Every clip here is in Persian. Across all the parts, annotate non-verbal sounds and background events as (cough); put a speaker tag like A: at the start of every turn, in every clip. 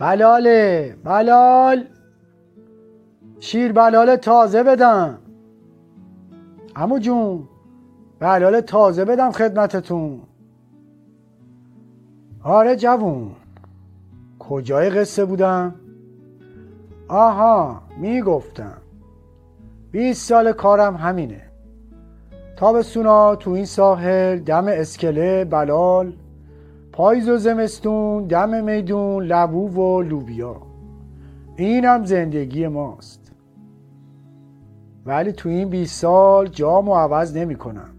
A: بلاله بلال. شیر بلال تازه بدم. امو جون بلال تازه بدم خدمتتون. آره جوون کجای قصه بودم؟ آها می‌گفتم. بیست سال کارم همینه. تابستونا تو این ساحل دم اسکله بلال. پاییز و زمستون دم میدون لبو و لوبیا. اینم زندگی ماست. ولی تو این 20 سال جامو عوض نمی کنم.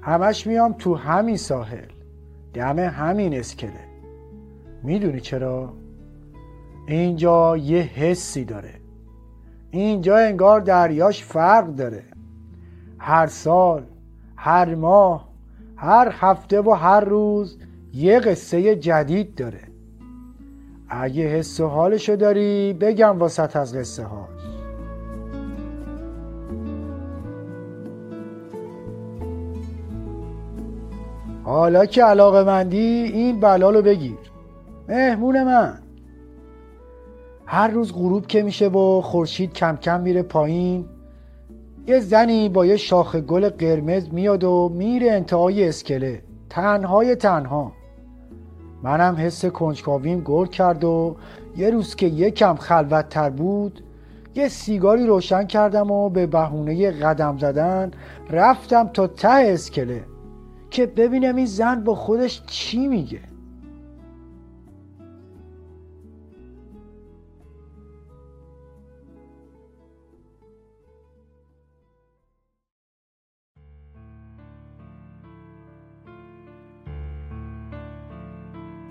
A: همش میام تو همین ساحل. دم همین اسکله. می‌دونی چرا؟ اینجا یه حسی داره. اینجا انگار دریاش فرق داره. هر سال هر ماه هر هفته و هر روز یه قصه جدید داره. اگه حس و حالشو داری بگم واسط از قصه هاش. حالا که علاقه مندی این بلالو بگیر. مهمون من. هر روز غروب که میشه و خورشید کم کم میره پایین یه زنی با یه شاخ گل قرمز میاد و میره انتهای اسکله. تنهای تنها. منم حس کنجکاویم گل کرد و یه روز که یکم خلوت تر بود یه سیگاری روشن کردم و به بهونه قدم زدن رفتم تا ته اسکله که ببینم این زن با خودش چی میگه.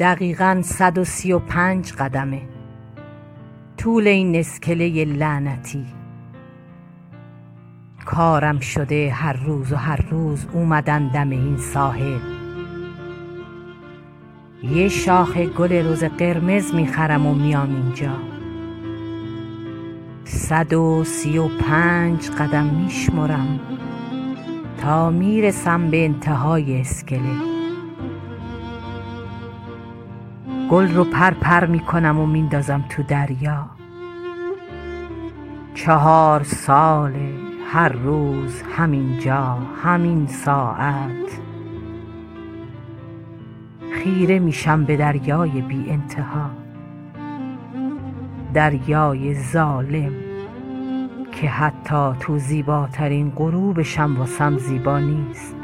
B: دقیقا 135 قدمه. طول این اسکله لعنتی. کارم شده هر روز و هر روز اومدن دم این ساحل. یه شاخ گل روز قرمز می‌خرم و میام اینجا. صد و سی و پنج قدم میشمرم تا می‌رسم به انتهای اسکله. گل رو پر پر می‌کنم و میندازم تو دریا. چهار ساله هر روز همین جا همین ساعت. خیره میشم به دریای بی انتها. دریای ظالم که حتی تو زیباترین غروبشم واسم زیبا نیست.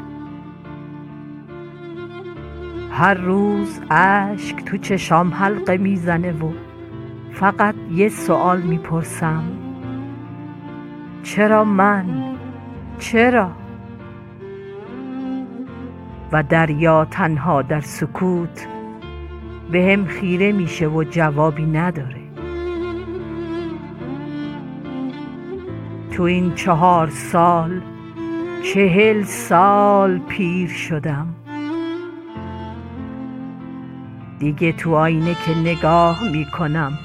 B: هر روز اشک تو چشام حلقه می‌زنه و فقط یه سوال می‌پرسم. چرا من؟ چرا؟ و دریا تنها در سکوت به هم خیره میشه و جوابی نداره. تو این چهار سال چهل سال پیر شدم. دیگه تو آینه که نگاه می‌کنم.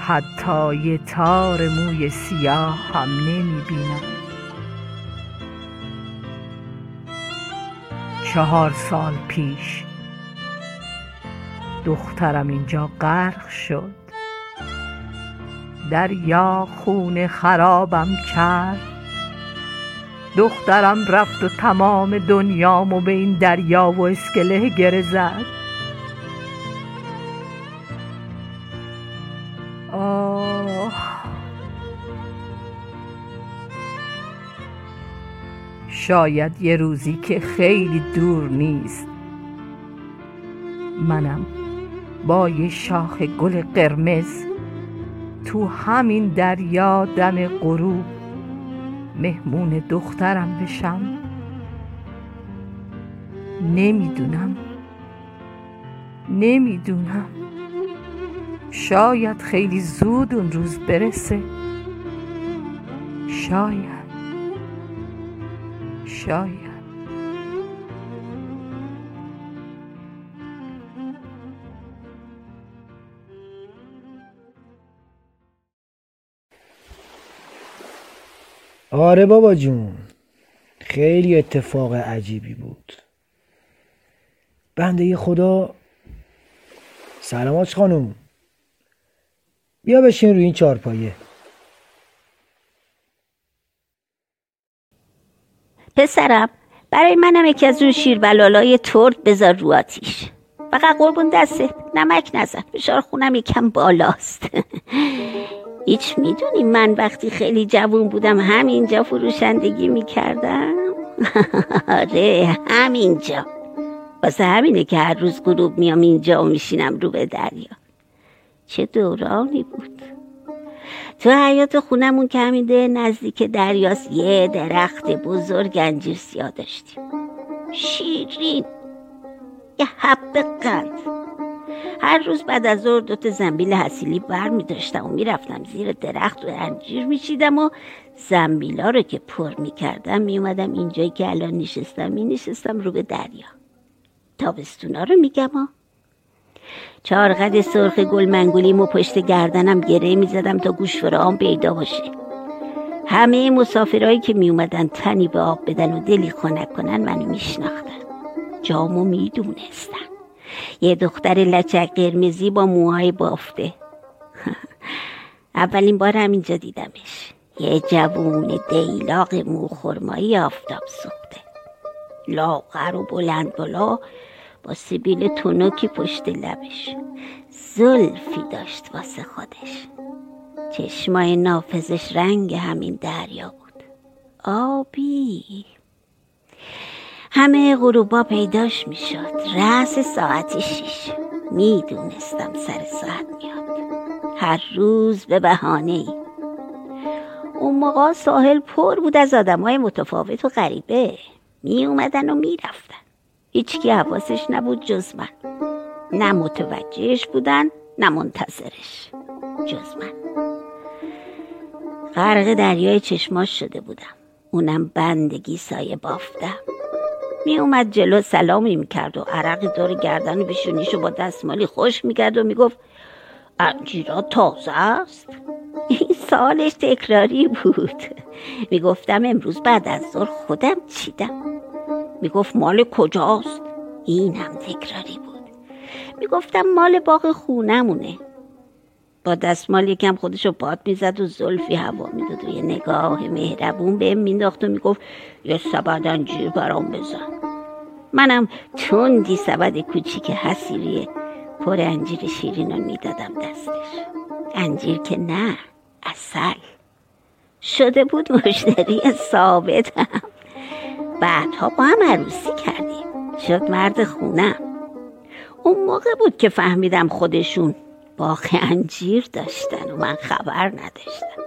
B: حتی یه تار موی سیاه هم نمی‌بینم. چهار سال پیش دخترم اینجا غرق شد. دریا خونه خرابم کرد. دخترم رفت و تمام دنیامو به این دریا و اسکله گره زد. شاید یه روزی که خیلی دور نیست. منم با یه شاخ گل قرمز تو همین دریا دم غروب مهمون دخترم بشم. نمی‌دونم. نمی‌دونم. شاید خیلی زود اون روز برسه. شاید. شاید.
A: آره بابا جون. خیلی اتفاق عجیبی بود. بنده خدا. سلامات خانم. بیا بشین روی این چارپایه.
C: پسرم برای منم یکی از اون شیربلالای ترد بذار رو آتیش. فقط قربون دسته نمک نزن. فشار خونم یکم بالاست. (laughs) هیچ می‌دونی من وقتی خیلی جوون بودم همینجا فروشندگی می‌کردم؟ (laughs) آره همینجا. واسه همینه که هر روز غروب میام اینجا و میشینم رو به دریا. چه دورانی بود. تو حیات خونمون که همینده نزدیک دریاست یه درخت بزرگ انجیر سیاه داشتیم. شیرین یه حب قند. هر روز بعد از ظهر دوتا زنبیل حسیلی بر می داشتم و می‌رفتم زیر درخت و انجیر میچیدم و زنبیلا رو که پر می‌کردم میومدم اینجایی که الان نشستم می نشستم رو به دریا. تابستونا رو میگم ها چارقد سرخ گل منگولیم و پشت گردنم گره می‌زدم تا گوش فرام پیدا باشه. همه مسافرهایی که میومدن تنی به آب بدن و دلی خنک کنن منو میشناختن. جامو می‌دونستن. یه دختر لچک قرمزی با موهای بافته. (laughs) اولین بار اینجا دیدمش. یه جوون دیلاق مو خرمایی آفتاب سوخته. لاغر و بلند بالا با سیبیل تونوکی پشت لبش زلفی داشت واسه خودش. چشمای نافذش رنگ همین دریا بود. آبی. همه غروبا پیداش می‌شد. رأس ساعت شیش. می‌دونستم سر ساعت میاد. هر روز به بهانه ای اون موقع ساحل پر بود از آدم های متفاوت و غریبه. می اومدن و می‌رفتن. هیچکی حواسش نبود جز من. نه متوجهش بودن نه منتظرش. جز من. غرق دریای چشماش شده بودم. اونم بندگی سایه بافتم. می اومد جلو سلامی می‌کرد و عرق دور گردن بشونیشو با دستمالی خوش می‌کرد و می‌گفت انجیرا تازه است؟ این سالش تکراری بود. می‌گفتم امروز بعد از ظهر خودم چیدم؟ می‌گفت مال کجاست؟ اینم تکراری بود. می‌گفتم مال باغ خونمونه با دستمال یکم خودشو باد می‌زد و زلفی هوا می‌داد و یه نگاه مهربون بهم مینداخت و می‌گفت یه سبد انجیر برام بزن. منم تندی سبد کوچیک حسیریه پر انجیر شیرین رو می‌دادم دستش. انجیر که نه اصل شده بود مشتری ثابتم. بعدها با هم عروسی کردیم. شد مرد خونم. اون موقع بود که فهمیدم خودشون باغ انجیر داشتن و من خبر نداشتم.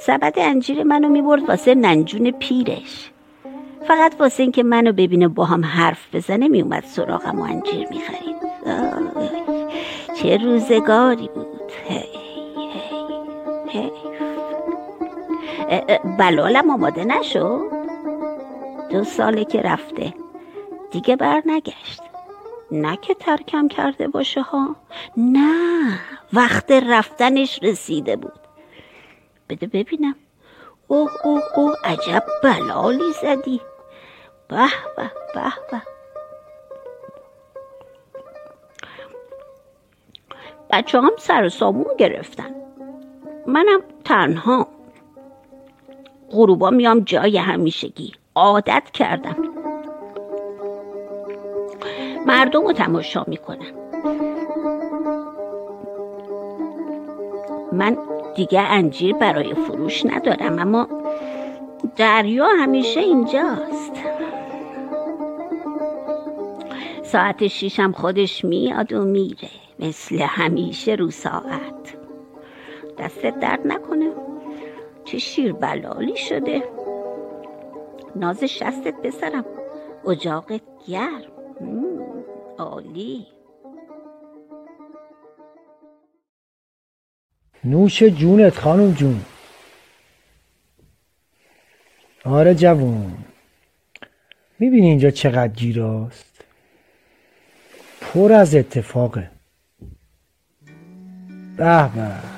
C: سبد انجیر منو می‌برد واسه ننجون پیرش. فقط واسه اینکه منو ببینه با هم حرف بزنه میومد سراغم و انجیر می‌خرید. چه روزگاری بود. هی هی هی. بلالم آماده نشو دو ساله که رفته. دیگه بر نگشت نه که ترکم کرده باشه ها. نه وقت رفتنش رسیده بود. بده ببینم. اوه اوه اوه عجب بلالی زدی. به به به به. بچه هم سر سامون گرفتن. منم تنها. غروبا میام جای همیشگی. عادت کردم. مردم رو تماشا می‌کنم. من دیگه انجیر برای فروش ندارم اما دریا همیشه اینجاست. ساعت شیشم خودش میاد و میره مثل همیشه رو ساعت. دستت درد نکنه. چه شیر بلالی شده. ناز شستت بسرم اجاقت گرم. عالی.
A: نوش جونت خانم جون. آره جوون. می‌بینی اینجا چقدر گیراست؟ پر از اتفاقه. به به.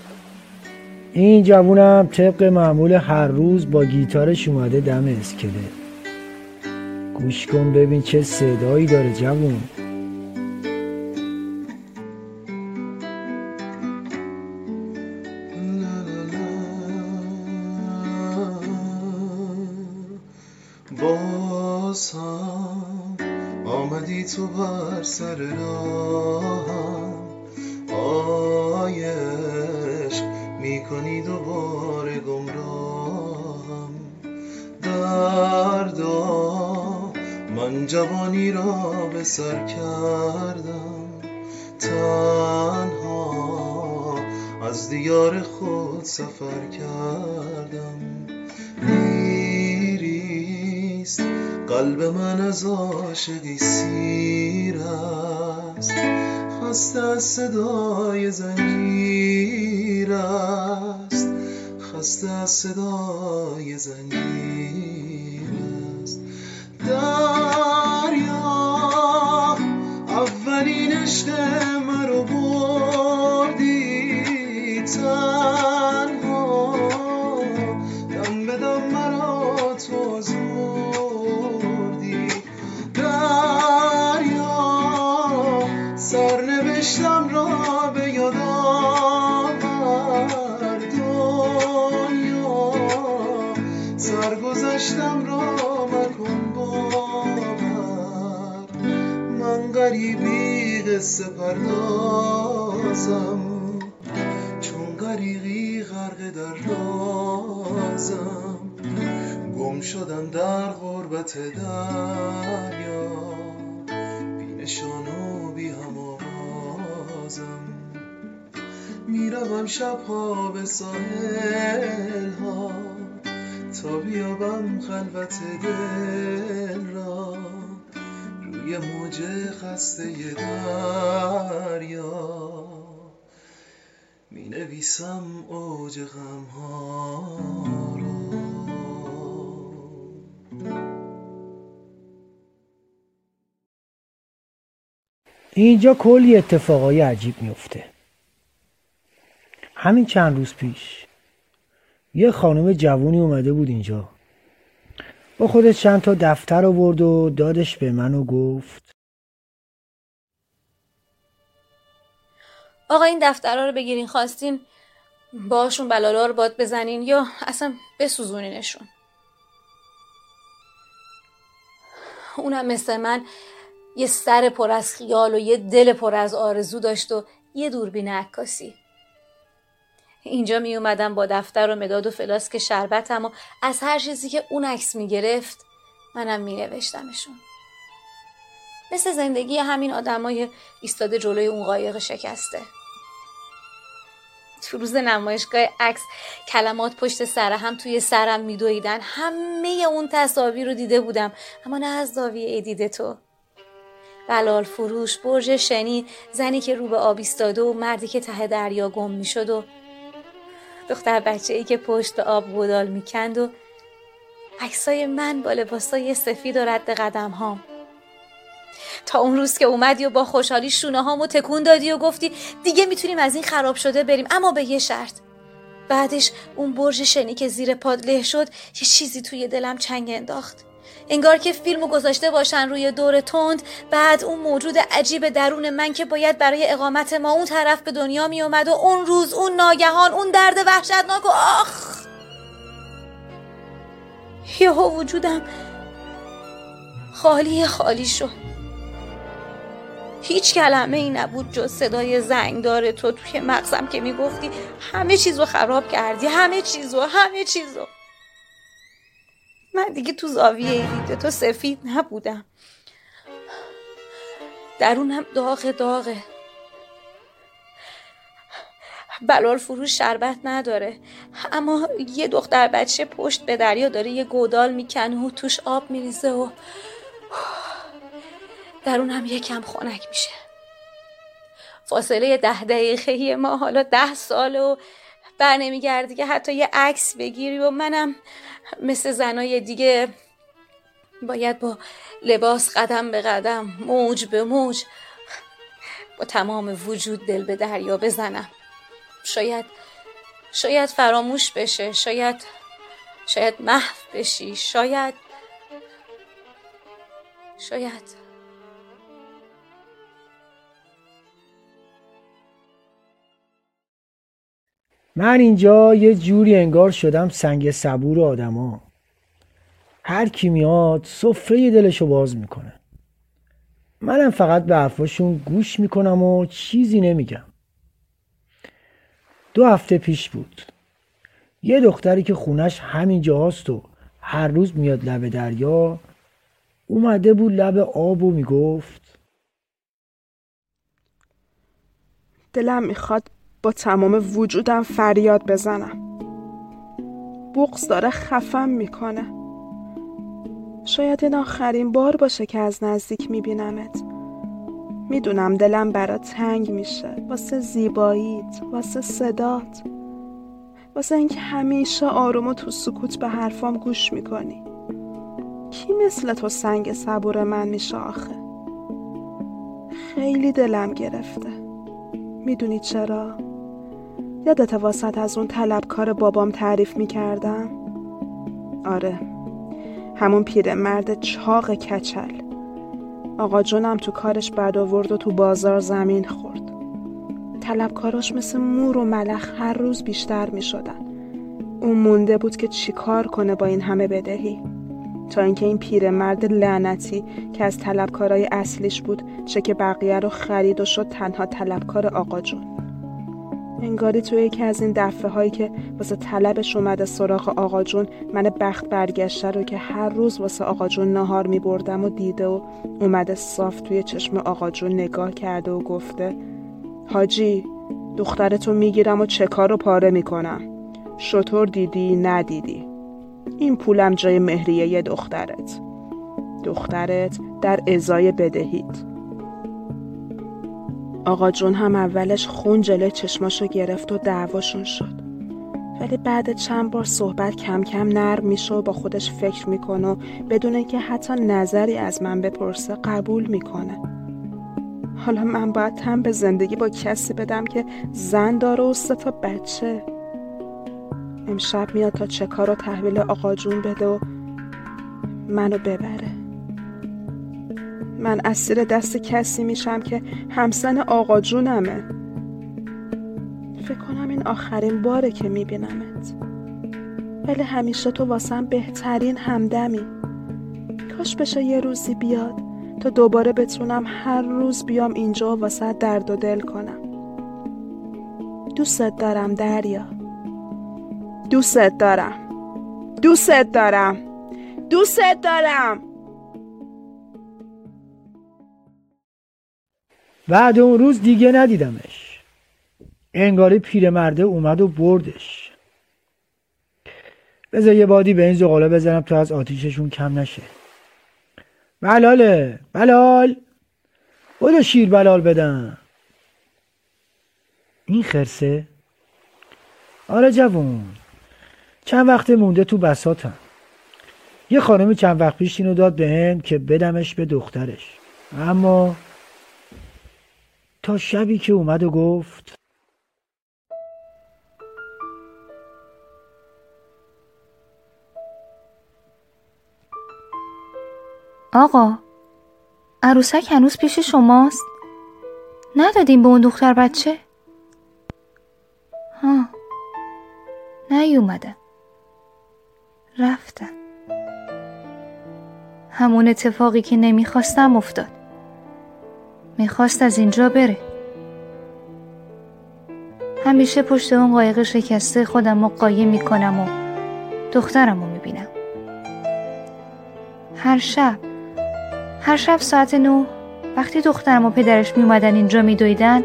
A: این جوونم طبق معمول هر روز با گیتارش اومده دم اسکله. گوش کن ببین چه صدایی داره جوون.
D: سفر کردم. دیریست قلب من از عاشقی سیر است خسته از صدای زنجیر است خسته از صدای زنجیر است پردازم چون غریقی غرق در رازم. گم شدم در غربت دریا. بی نشان و بی هم آوازم می‌روم شبها به ساحل ها. تا بیابم خلوت دل را. روی موج خسته دریا. می نویسم اوج غم ها را
A: اینجا کلی اتفاقای عجیب میفته همین چند روز پیش یه خانم جوونی اومده بود اینجا. با خودش چند تا دفتر آورد و دادش به من و گفت.
E: آقا این دفترها رو بگیرین خواستین باشون بلالا رو باد بزنین یا اصلا بسوزونینشون. اونم مثل من یه سر پر از خیال و یه دل پر از آرزو داشت و یه دوربین عکاسی. اینجا می اومدم با دفتر و مداد و فلاسک شربتم و از هر چیزی که اون عکس می گرفت منم می نوشتمشون. مثل زندگی همین آدمای ایستاده جلوی اون قایق شکسته. تو روز نمایشگاه عکس کلمات پشت سر هم توی سرم میدویدن همه اون تصاویر رو دیده بودم. اما نه از زاویه دیده تو. بلال فروش برج شنی زنی که رو به آب ایستاده و مردی که ته دریا گم می‌شد و دختر بچه ای که پشت آب گودال می‌کند و عکسای من با لباسای سفید و رد قدم هام. تا اون روز که اومدی و با خوشحالی شونه هامو تکون دادی و گفتی دیگه می‌تونیم از این خراب شده بریم اما به یه شرط بعدش اون برج شنی که زیر پاد له شد یه چیزی توی دلم چنگ انداخت انگار که فیلمو گذاشته باشن روی دور تند بعد اون موجود عجیب درون من که باید برای اقامت ما اون طرف به دنیا می اومد و اون روز اون ناگهان اون درد وحشتناک و آخ! یهو وجودم خالی خالی شد. هیچ کلمه ای نبود جز صدای زنگدار تو توی مغزم که می‌گفتی همه چیزو خراب کردی همه چیزو همه چیزو. من دیگه تو زاویه دیده تو سفید نبودم. درونم داغ داغه. بلال فروش شربت نداره. اما یه دختر بچه پشت به دریا داره یه گودال می‌کنه و توش آب میریزه و درونم یکم خنک میشه. فاصله ده دقیقه ما حالا ده ساله و بر نمیگردی که حتی یه عکس بگیری و منم مثل زنای دیگه باید با لباس قدم به قدم موج به موج با تمام وجود دل به دریا بزنم. شاید شاید فراموش بشه شاید شاید محو بشی شاید شاید.
A: من اینجا یه جوری انگار شدم سنگ صبور آدما. هر کی میاد سفره دلشو باز می‌کنه. منم فقط به حرفاشون گوش می‌کنم و چیزی نمیگم. دو هفته پیش بود. یه دختری که خونش همین جاست و هر روز میاد لب دریا اومده بود لب آب و می‌گفت
F: دلم می‌خواد با تمام وجودم فریاد بزنم. بغز داره خفم می‌کنه. شاید این آخرین بار باشه که از نزدیک میبینمت. می‌دونم دلم برات تنگ میشه. واسه زیباییت واسه صدات. واسه اینکه همیشه آروم و تو سکوت به حرفام گوش می‌کنی. کی مثل تو سنگ صبور من میشه آخه؟ خیلی دلم گرفته. می‌دونی چرا؟ یادت واسط از اون طلبکار بابام تعریف می‌کردم؟ آره. همون پیرمرد چاق کچل. آقا جونم تو کارش بد آورد و تو بازار زمین خورد. طلبکاراش مثل مور و ملخ هر روز بیشتر می شدن. اون مونده بود که چیکار کنه با این همه بدهی. تا اینکه این پیرمرد لعنتی که از طلبکارای اصلیش بود چه که بقیه رو خرید و شد تنها طلبکار آقا جون. انگاری توی یکی از این دفعه هایی که واسه طلبش اومده سراغ آقا جون من بخت برگشته رو که هر روز واسه آقا جون نهار می بردم و دیده و اومده صاف توی چشم آقا جون نگاه کرده و گفته حاجی دخترتو می‌گیرم و چکار رو پاره می‌کنم؟ شطور دیدی ندیدی. این پولم جای مهریه دخترت. دخترت در ازای بدهید. آقا جون هم اولش خون جلوی چشماشو گرفت و دعواشون شد. ولی بعد چند بار صحبت کم کم نرم میشه و با خودش فکر می‌کنه و بدون که حتی نظری از من بپرسه قبول می‌کنه. حالا من باید تن به زندگی با کسی بدم که زن داره و سه تا بچه. امشب میاد تا چه کار رو تحویل آقا جون بده و منو ببره. من اسیر دست کسی میشم که همسن آقا جونمه. فکر کنم این آخرین باره که میبینمت. ولی همیشه تو واسم بهترین همدمی. کاش بشه یه روزی بیاد تا دوباره بتونم هر روز بیام اینجا واسه درد و دل کنم. دوستت دارم دریا. دوستت دارم. دوستت دارم. دوستت دارم.
A: بعد اون روز دیگه ندیدمش. انگاری پیرمرده اومد و بردش. بذار یه بادی به این زغاله بزنم تا از آتیششون کم نشه. بلاله بلال. بودو شیر بلال بدم. این خرسه. آره جوون. چند وقت مونده تو بساتم. یه خانمی چند وقت پیش اینو داد به که بدمش به دخترش. اما تا شبی که اومد و گفت
G: آقا عروسک هنوز پیش شماست؟ ندادیم به اون دختر بچه؟ ها نیومدن رفتن همون اتفاقی که نمی‌خواستم افتاد می‌خواست از اینجا بره. همیشه پشت اون قایق شکسته خودم رو قایم می‌کنم و دخترم رو می‌بینم. هر شب هر شب ساعت نو وقتی دخترم و پدرش میومدن اینجا میدویدن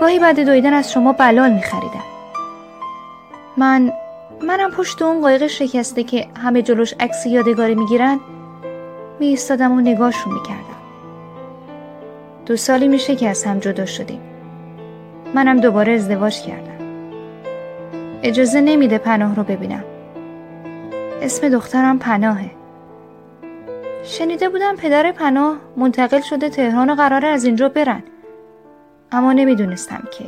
G: گاهی بعد دویدن از شما بلال میخریدن. من منم پشت اون قایق شکسته که همه جلوش عکس یادگاری می‌گیرن می و نگاهشون می‌کردم. دو سالی میشه که از هم جدا شدیم. منم دوباره ازدواج کردم. اجازه نمیده پناه رو ببینم. اسم دخترم پناهه. شنیده بودم پدر پناه منتقل شده تهران و قراره از اینجا برن. اما نمی‌دونستم که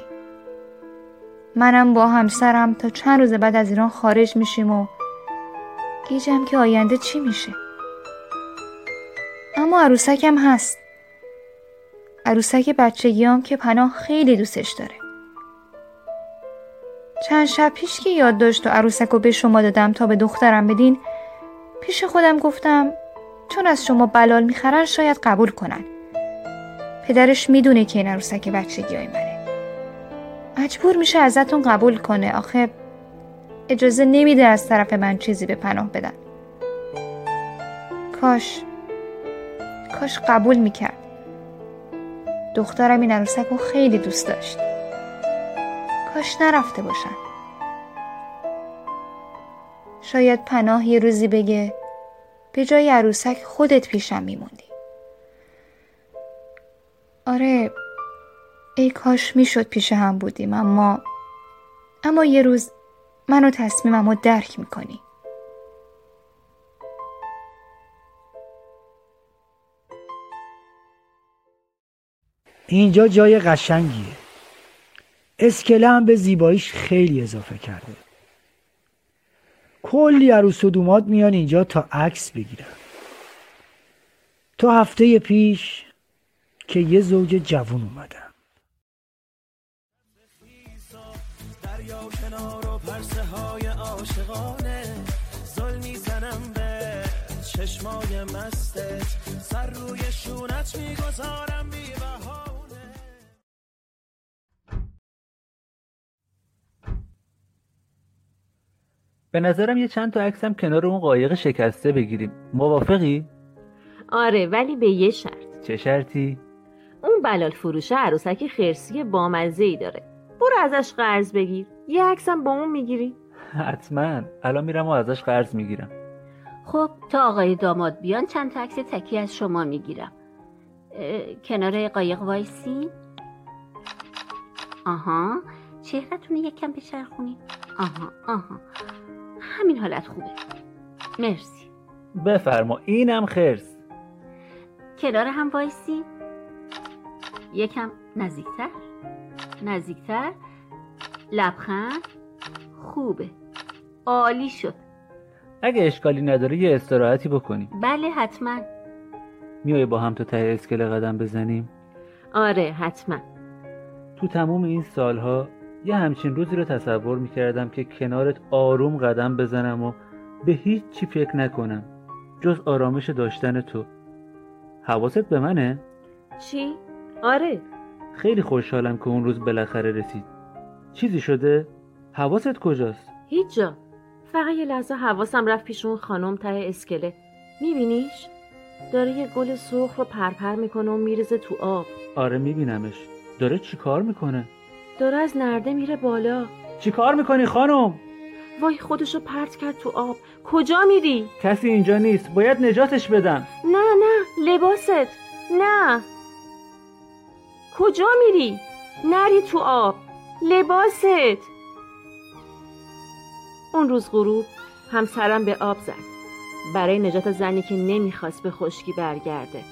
G: منم با همسرم تا چند روز بعد از ایران خارج میشیم و گیجم که آینده چی میشه. اما عروسکم هست. عروسک بچگیام که پناه خیلی دوستش داره. چند شب پیش که یاد داشت و عروسک رو به شما دادم تا به دخترم بدین پیش خودم گفتم چون از شما بلال می‌خرن شاید قبول کنن. پدرش می‌دونه که این عروسک بچگی های منه. مجبور میشه ازتون قبول کنه. آخه اجازه نمیده از طرف من چیزی به پناه بدن. کاش کاش قبول می‌کرد. دخترم این عروسک رو خیلی دوست داشت. کاش نرفته باشن. شاید پناه یه روزی بگه به جای عروسک خودت پیشم میموندی. آره ای کاش می‌شد پیش هم بودیم اما اما یه روز منو تصمیمم رو درک می‌کنی.
A: اینجا جای قشنگیه. اسکله هم به زیباییش خیلی اضافه کرده. کلی عروس و دومات میان اینجا تا عکس بگیرن. تا هفته پیش که یه زوج جوون اومدن.
D: چشمای مستت. سر روی شونت می‌گذارم بی
H: به نظرم یه چند تا عکسم کنار اون قایق شکسته بگیریم. موافقی؟
I: آره ولی به یه شرط.
H: چه شرطی؟
I: اون بلال فروشه عروسک خرسی بامزه ای داره. برو ازش قرض بگیر. یه عکسم با اون می‌گیری.
H: حتما. الان میرم و ازش قرض می‌گیرم.
C: خب تا آقای داماد بیان چند تا عکس تکی از شما می‌گیرم. کنار قایق وایسی. آها. چهرتون یکم بچرخونید. آها آها. همین حالت خوبه. مرسی.
H: بفرما اینم خرس.
C: کنار هم وایسی. یکم نزدیکتر. نزدیکتر. لبخند. خوبه. عالی شد.
H: اگه اشکالی نداره یه استراحتی بکنیم.
C: بله حتما.
H: میای با هم تا ته اسکله قدم بزنیم؟
I: آره حتما.
H: تو تموم این سالها یه همچین روزی رو تصور می‌کردم که کنارت آروم قدم بزنم و به هیچ چی فکر نکنم جز آرامش داشتن تو حواست به منه؟
I: چی؟ آره
H: خیلی خوشحالم که اون روز بالاخره رسید چیزی شده؟ حواست کجاست؟
I: هیچ جا فقط یه لحظه حواسم رفت پیش اون خانم ته اسکله میبینیش؟ داره یه گل سرخ رو پرپر می‌کنه و میرزه تو آب
H: آره میبینمش داره چی کار می‌کنه؟
I: داره از نرده میره بالا.
H: چی کار می‌کنی خانم؟
I: وای خودشو پرت کرد تو آب. کجا میری؟
H: کسی اینجا نیست. باید نجاتش بدم.
I: نه نه لباست. نه. کجا میری؟ نری تو آب. لباست. اون روز غروب همسرم به آب زد. برای نجات زنی که نمی‌خواست به خشکی برگرده.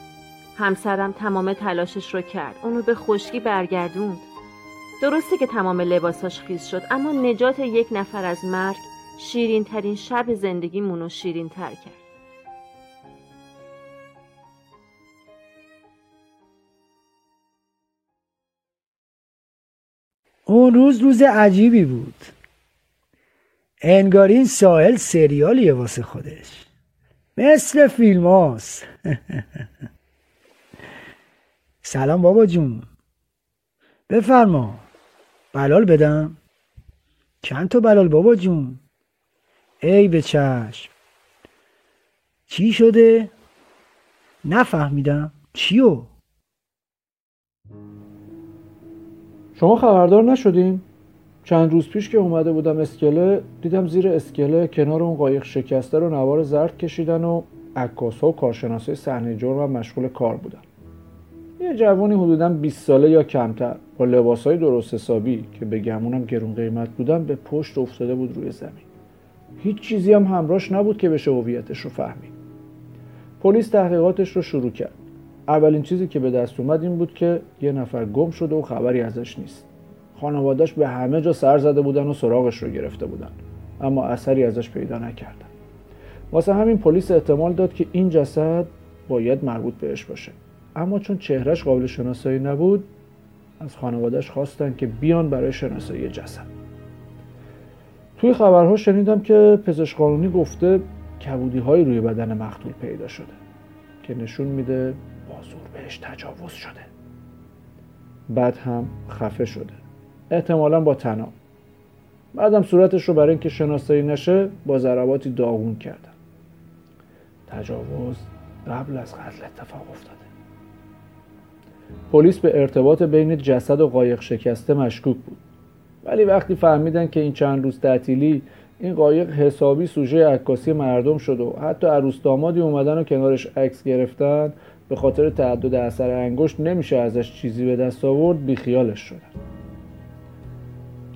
I: همسرم تمام تلاشش رو کرد. اونو به خشکی برگردوند. درسته که تمام لباساش خیز شد اما نجات یک نفر از مرگ شیرین ترین شب زندگیمون رو شیرین تر کرد.
A: اون روز روز عجیبی بود. انگار این ساحل سریالیه واسه خودش. مثل فیلم (laughs) سلام بابا جون. بفرما. بلال بدم چند تا بلال بابا جون ای به چشم چی شده؟ نفهمیدم چیو؟
J: شما خبردار نشدین؟ چند روز پیش که اومده بودم اسکله دیدم زیر اسکله کنار اون قایق شکسته رو نوار زرد کشیدن و عکاس ها و کارشناسای صحنه جرم مشغول کار بودن یه جوانی حدودا 20 ساله یا کمتر با لباسهای درست حسابی که به گمونم گرون قیمت بودن به پشت افتاده بود روی زمین. هیچ چیزی هم همراش نبود که بشه هویتش رو فهمید. پلیس تحقیقاتش رو شروع کرد. اولین چیزی که به دست اومد این بود که یه نفر گم شده و خبری ازش نیست. خانوادش به همه جا سر زده بودن و سراغش رو گرفته بودن اما اثری ازش پیدا نکردن. واسه همین پلیس احتمال داد که این جسد باید مربوط بهش باشه. اما چون چهرش قابل شناسایی نبود از خانوادش خواستن که بیان برای شناسایی جسد. توی خبرها شنیدم که پزشک قانونی گفته کبودی های روی بدن مقتول پیدا شده که نشون میده بازور بهش تجاوز شده. بعد هم خفه شده. احتمالا با تناب. بعدم صورتش رو برای اینکه شناسایی نشه با ضرباتی داغون کردن تجاوز قبل از قتل اتفاق افتاده. پلیس به ارتباط بین جسد و قایق شکسته مشکوک بود. ولی وقتی فهمیدن که این چند روز تعطیلی این قایق حسابی سوژه عکاسی مردم شد و حتی عروس دامادی اومدن و کنارش عکس گرفتن به خاطر تعدد اثر انگشت نمیشه ازش چیزی به دست آورد بیخیالش شدن.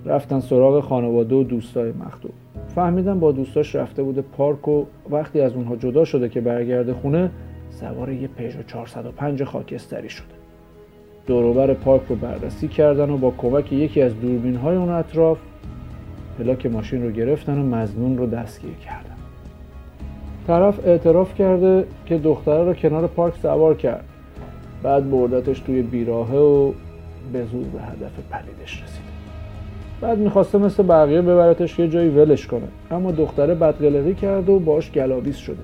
J: رفتن سراغ خانواده و دوستای مخدوم. فهمیدن با دوستاش رفته بوده پارک و وقتی از اونها جدا شده که برگرده خونه سوار یه پژو 405 خاکستری شده. دوروبر پارک رو بررسی کردن و با کمک یکی از دوربین های اون اطراف پلاک ماشین رو گرفتن و مزنون رو دستگیر کردن. طرف اعتراف کرده که دختره رو کنار پارک سوار کرد. بعد بردتش توی بیراهه و به زور به هدف پلیدش رسید. بعد می‌خواسته مثل بقیه ببرتش یه جایی ولش کنه. اما دختره بدقلقی کرده و باش گلاویز شده.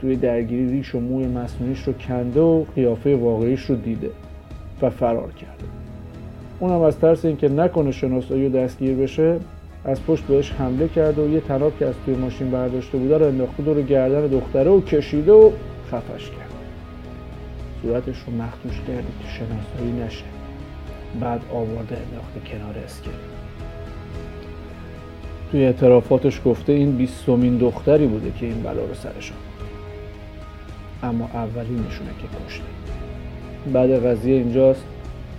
J: توی درگیری ریش و موی مصنوعیش رو کنده و قیافه واقعیش رو دیده. و فرار کرده اونم از ترس اینکه نکنه شناسایی دستگیر بشه از پشت بهش حمله کرده و یه تناب که از توی ماشین برداشته بوده رو انداخته دور گردن دختره و کشیده و خفش کرده صورتش رو مختوش کرده که شناسایی نشه. بعد آورده انداخته کنار اسکله توی اعترافاتش گفته این بیستمین دختری بوده که این بلا رو سرش اما اولینشونه که کشته. بعد قضیه اینجاست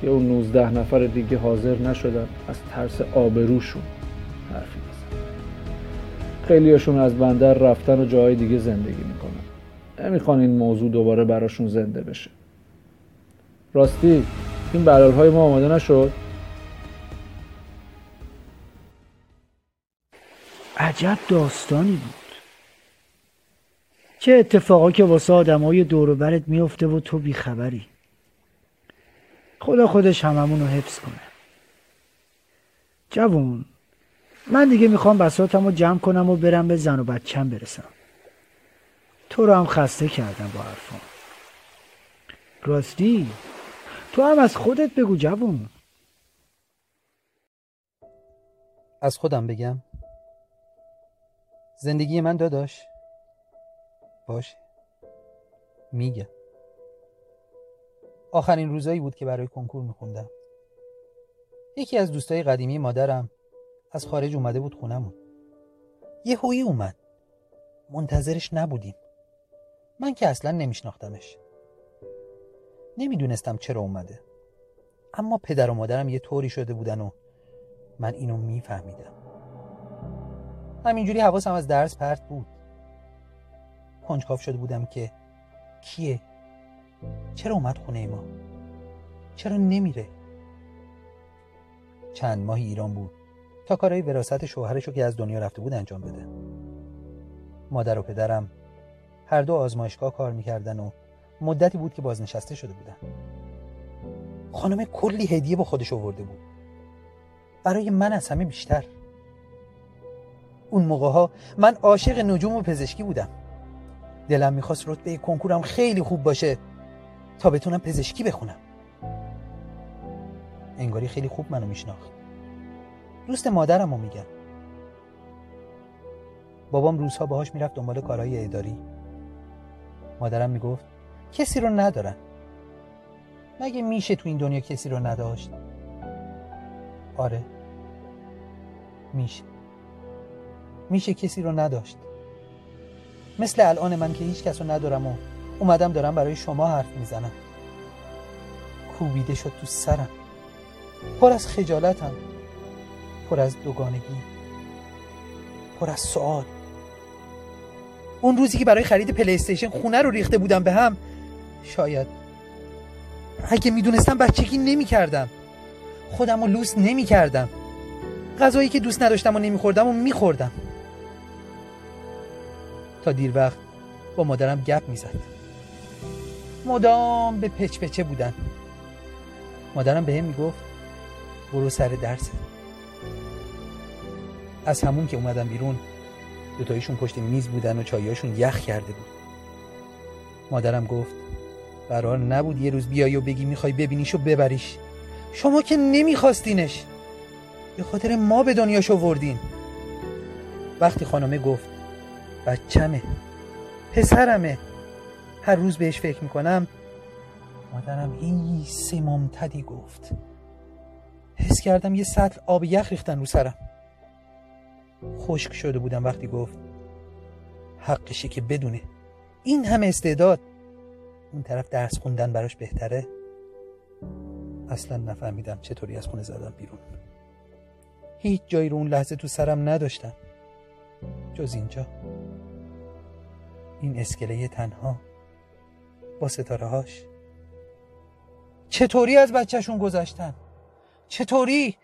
J: که اون 19 نفر دیگه حاضر نشدن از ترس آبروشون حرفی بزن خیلیشون از بندر رفتن و جای دیگه زندگی می‌کنن. نمی‌خوان این موضوع دوباره براشون زنده بشه. راستی این بلال های ما آماده نشد؟
A: عجب داستانی بود. چه اتفاقا که واسه آدمای دور برت میفته و تو بیخبری. خدا خودش هممون رو حفظ کنه. جوون من دیگه می‌خوام بساتم رو جمع کنم و برم به زن و بچم برسم. تو رو هم خسته کردم با حرفان راستی تو هم از خودت بگو جوون.
K: از خودم بگم؟ زندگی من داداش. باشه. میگم. آخرین روزایی بود که برای کنکور میخوندم. یکی از دوستای قدیمی مادرم از خارج اومده بود خونمون. یه هویی اومد. منتظرش نبودیم. من که اصلا نمیشناختمش. نمی‌دونستم چرا اومده. اما پدر و مادرم یه طوری شده بودن و من اینو میفهمیدم. همینجوری حواسم از درس پرت بود. کنجکاف شده بودم که کیه؟ چرا اومد خونه ما؟ چرا نمیره؟ چند ماهی ایران بود تا کارهای وراست شوهرش رو که از دنیا رفته بود انجام بده. مادر و پدرم هر دو آزمایشگاه کار می‌کردن و مدتی بود که بازنشسته شده بودن. خانم کلی هدیه با خودش آورده بود. برای من از همه بیشتر. اون موقع ها من عاشق نجوم و پزشکی بودم. دلم می‌خواست رتبه کنکورم خیلی خوب باشه. تا بتونم پزشکی بخونم. انگاری خیلی خوب منو میشناخت. دوست مادرم رو میگم. بابام روزها باهاش می‌رفت دنبال کارهای اداری. مادرم می‌گفت کسی رو ندارن. مگه میشه تو این دنیا کسی رو نداشت؟ آره. میشه. میشه کسی رو نداشت. مثل الان من که هیچ کس رو ندارم و اومدم دارم برای شما حرف می‌زنم. کوبیده شد تو سرم. پر از خجالتم. پر از دوگانگی. پر از سوال. اون روزی که برای خرید پلی استیشن خونه رو ریخته بودم به هم شاید. اگه می‌دونستم بچگی نمی کردم خودم رو لوس نمی کردم غذایی که دوست نداشتم و نمیخوردم و میخوردم. تا دیر وقت با مادرم گپ می‌زد. مدام به پچ پچه بودن. مادرم به هم می‌گفت برو سر درس. از همون که اومدم بیرون دوتایشون پشت میز بودن و چایاشون یخ کرده بود. مادرم گفت قرار نبود یه روز بیای و بگی می‌خوای ببینیش و ببریش. شما که نمیخواستینش. به خاطر ما به دنیاش آوردین وقتی خانمه گفت بچمه پسرمه. هر روز بهش فکر می‌کنم مادرم این سه ممتدی گفت. حس کردم یه سطل آب یخ ریختن رو سرم. خشک شده بودم وقتی گفت حقشه که بدونه. این همه استعداد. اون طرف درس خوندن براش بهتره. اصلا نفهمیدم چطوری از خونه زدم بیرون. هیچ جایی رو اون لحظه تو سرم نداشتم. جز اینجا. این اسکله تنها. با ستاره هاش چطوری از بچهشون گذشتن؟ چطوری؟